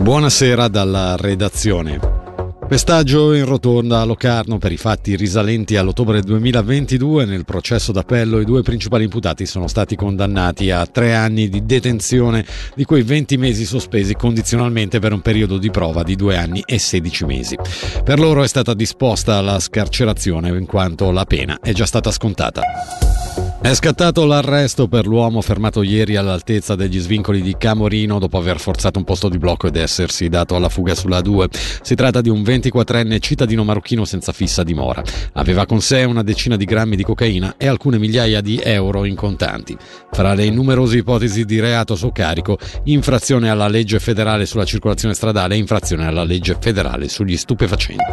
Buonasera dalla redazione. Pestaggio in rotonda a Locarno per i fatti risalenti all'ottobre 2022. Nel processo d'appello i due principali imputati sono stati condannati a tre anni di detenzione, di cui 20 mesi sospesi condizionalmente per un periodo di prova di due anni e 16 mesi. Per loro è stata disposta la scarcerazione in quanto la pena è già stata scontata. È scattato l'arresto per l'uomo fermato ieri all'altezza degli svincoli di Camorino dopo aver forzato un posto di blocco ed essersi dato alla fuga sulla 2. Si tratta di un 24enne cittadino marocchino senza fissa dimora. Aveva con sé una decina di grammi di cocaina e alcune migliaia di euro in contanti. Fra le numerose ipotesi di reato a suo carico, infrazione alla legge federale sulla circolazione stradale e infrazione alla legge federale sugli stupefacenti.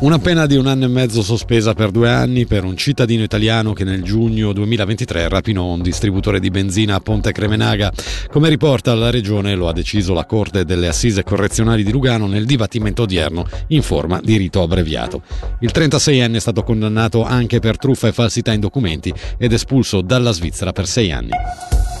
Una pena di un anno e mezzo sospesa per due anni per un cittadino italiano che nel giugno 2023 rapinò un distributore di benzina a Ponte Cremenaga. Come riporta la regione, lo ha deciso la Corte delle Assise Correzionali di Lugano nel dibattimento odierno in forma di rito abbreviato. Il 36enne è stato condannato anche per truffa e falsità in documenti ed espulso dalla Svizzera per sei anni.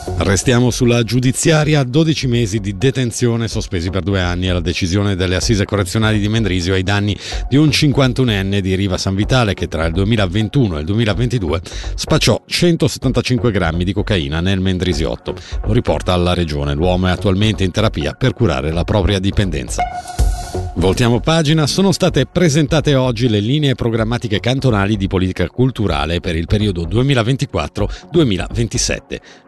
Restiamo sulla giudiziaria, 12 mesi di detenzione sospesi per due anni alla decisione delle assise correzionali di Mendrisio ai danni di un 51enne di Riva San Vitale che tra il 2021 e il 2022 spacciò 175 grammi di cocaina nel Mendrisiotto. Lo riporta alla regione. L'uomo è attualmente in terapia per curare la propria dipendenza. Voltiamo pagina, sono state presentate oggi le linee programmatiche cantonali di politica culturale per il periodo 2024-2027.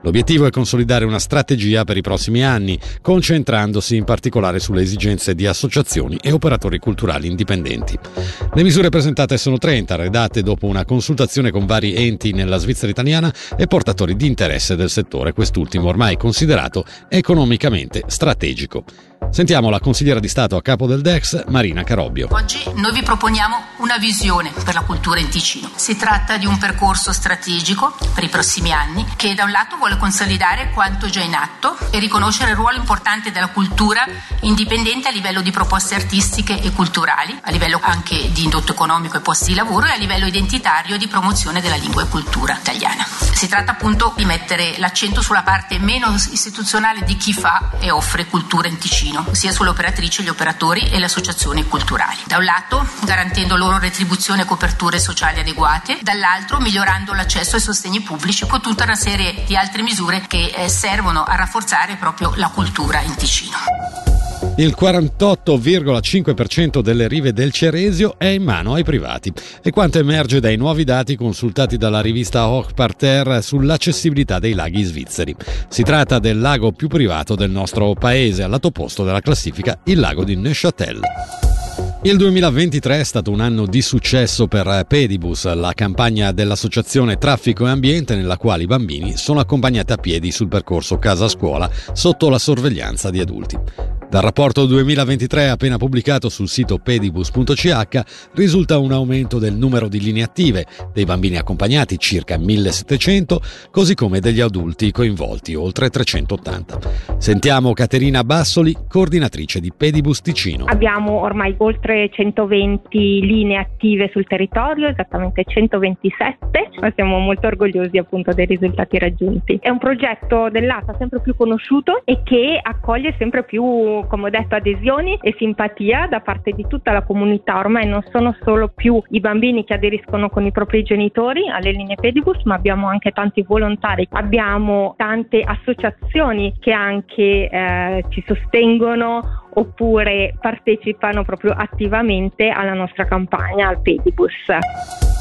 L'obiettivo è consolidare una strategia per i prossimi anni, concentrandosi in particolare sulle esigenze di associazioni e operatori culturali indipendenti. Le misure presentate sono 30, redatte dopo una consultazione con vari enti nella Svizzera italiana e portatori di interesse del settore, quest'ultimo ormai considerato economicamente strategico. Sentiamo la consigliera di Stato a capo del DEX, Marina Carobbio. Oggi noi vi proponiamo una visione per la cultura in Ticino. Si tratta di un percorso strategico per i prossimi anni che da un lato vuole consolidare quanto già in atto e riconoscere il ruolo importante della cultura indipendente a livello di proposte artistiche e culturali, a livello anche di indotto economico e posti di lavoro e a livello identitario di promozione della lingua e cultura italiana. Si tratta appunto di mettere l'accento sulla parte meno istituzionale di chi fa e offre cultura in Ticino sia sulle operatrici, gli operatori e le associazioni culturali. Da un lato garantendo loro retribuzione e coperture sociali adeguate, dall'altro migliorando l'accesso ai sostegni pubblici con tutta una serie di altre misure che eh, servono a rafforzare proprio la cultura in Ticino. Il 48,5% delle rive del Ceresio è in mano ai privati e quanto emerge dai nuovi dati consultati dalla rivista Hoch Parterre sull'accessibilità dei laghi svizzeri. Si tratta del lago più privato del nostro paese, al lato opposto della classifica il lago di Neuchâtel. Il 2023 è stato un anno di successo per Pedibus, la campagna dell'associazione Traffico e Ambiente nella quale i bambini sono accompagnati a piedi sul percorso casa-scuola sotto la sorveglianza di adulti. Dal rapporto 2023 appena pubblicato sul sito pedibus.ch risulta un aumento del numero di linee attive, dei bambini accompagnati circa 1700, così come degli adulti coinvolti oltre 380. Sentiamo Caterina Bassoli, coordinatrice di Pedibus Ticino. Abbiamo ormai oltre 120 linee attive sul territorio, esattamente 127, ma siamo molto orgogliosi appunto dei risultati raggiunti. È un progetto dell'ATA sempre più conosciuto e che accoglie sempre più come ho detto, adesioni e simpatia da parte di tutta la comunità. Ormai non sono solo più i bambini che aderiscono con i propri genitori alle linee pedibus, ma abbiamo anche tanti volontari, abbiamo tante associazioni che anche eh, ci sostengono oppure partecipano proprio attivamente alla nostra campagna al pedibus.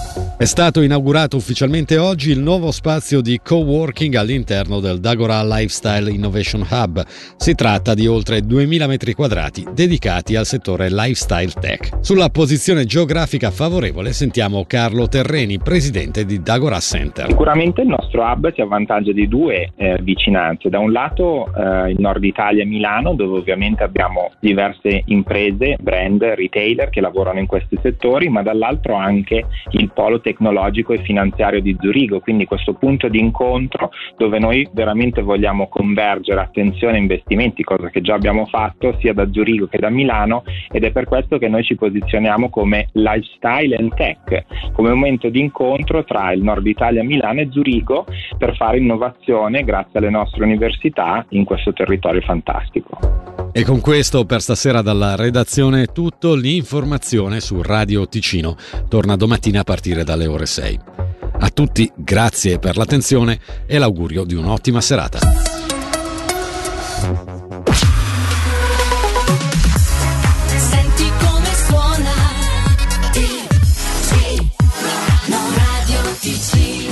È stato inaugurato ufficialmente oggi il nuovo spazio di co-working all'interno del Dagora Lifestyle Innovation Hub. Si tratta di oltre 2000 metri quadrati dedicati al settore lifestyle tech. Sulla posizione geografica favorevole sentiamo Carlo Terreni, presidente di Dagora Center. Sicuramente il nostro hub si avvantaggia di due eh, vicinanze. Da un lato eh, il nord Italia Milano, dove ovviamente abbiamo diverse imprese, brand, retailer che lavorano in questi settori, ma dall'altro anche il polo polo tecnologico e finanziario di Zurigo, quindi questo punto di incontro dove noi veramente vogliamo convergere attenzione e investimenti, cosa che già abbiamo fatto sia da Zurigo che da Milano ed è per questo che noi ci posizioniamo come lifestyle and tech, come momento di incontro tra il nord Italia, Milano e Zurigo per fare innovazione grazie alle nostre università in questo territorio fantastico. E con questo per stasera dalla redazione è tutto, l'informazione su Radio Ticino torna domattina a partire dalle ore 6. A tutti grazie per l'attenzione e l'augurio di un'ottima serata.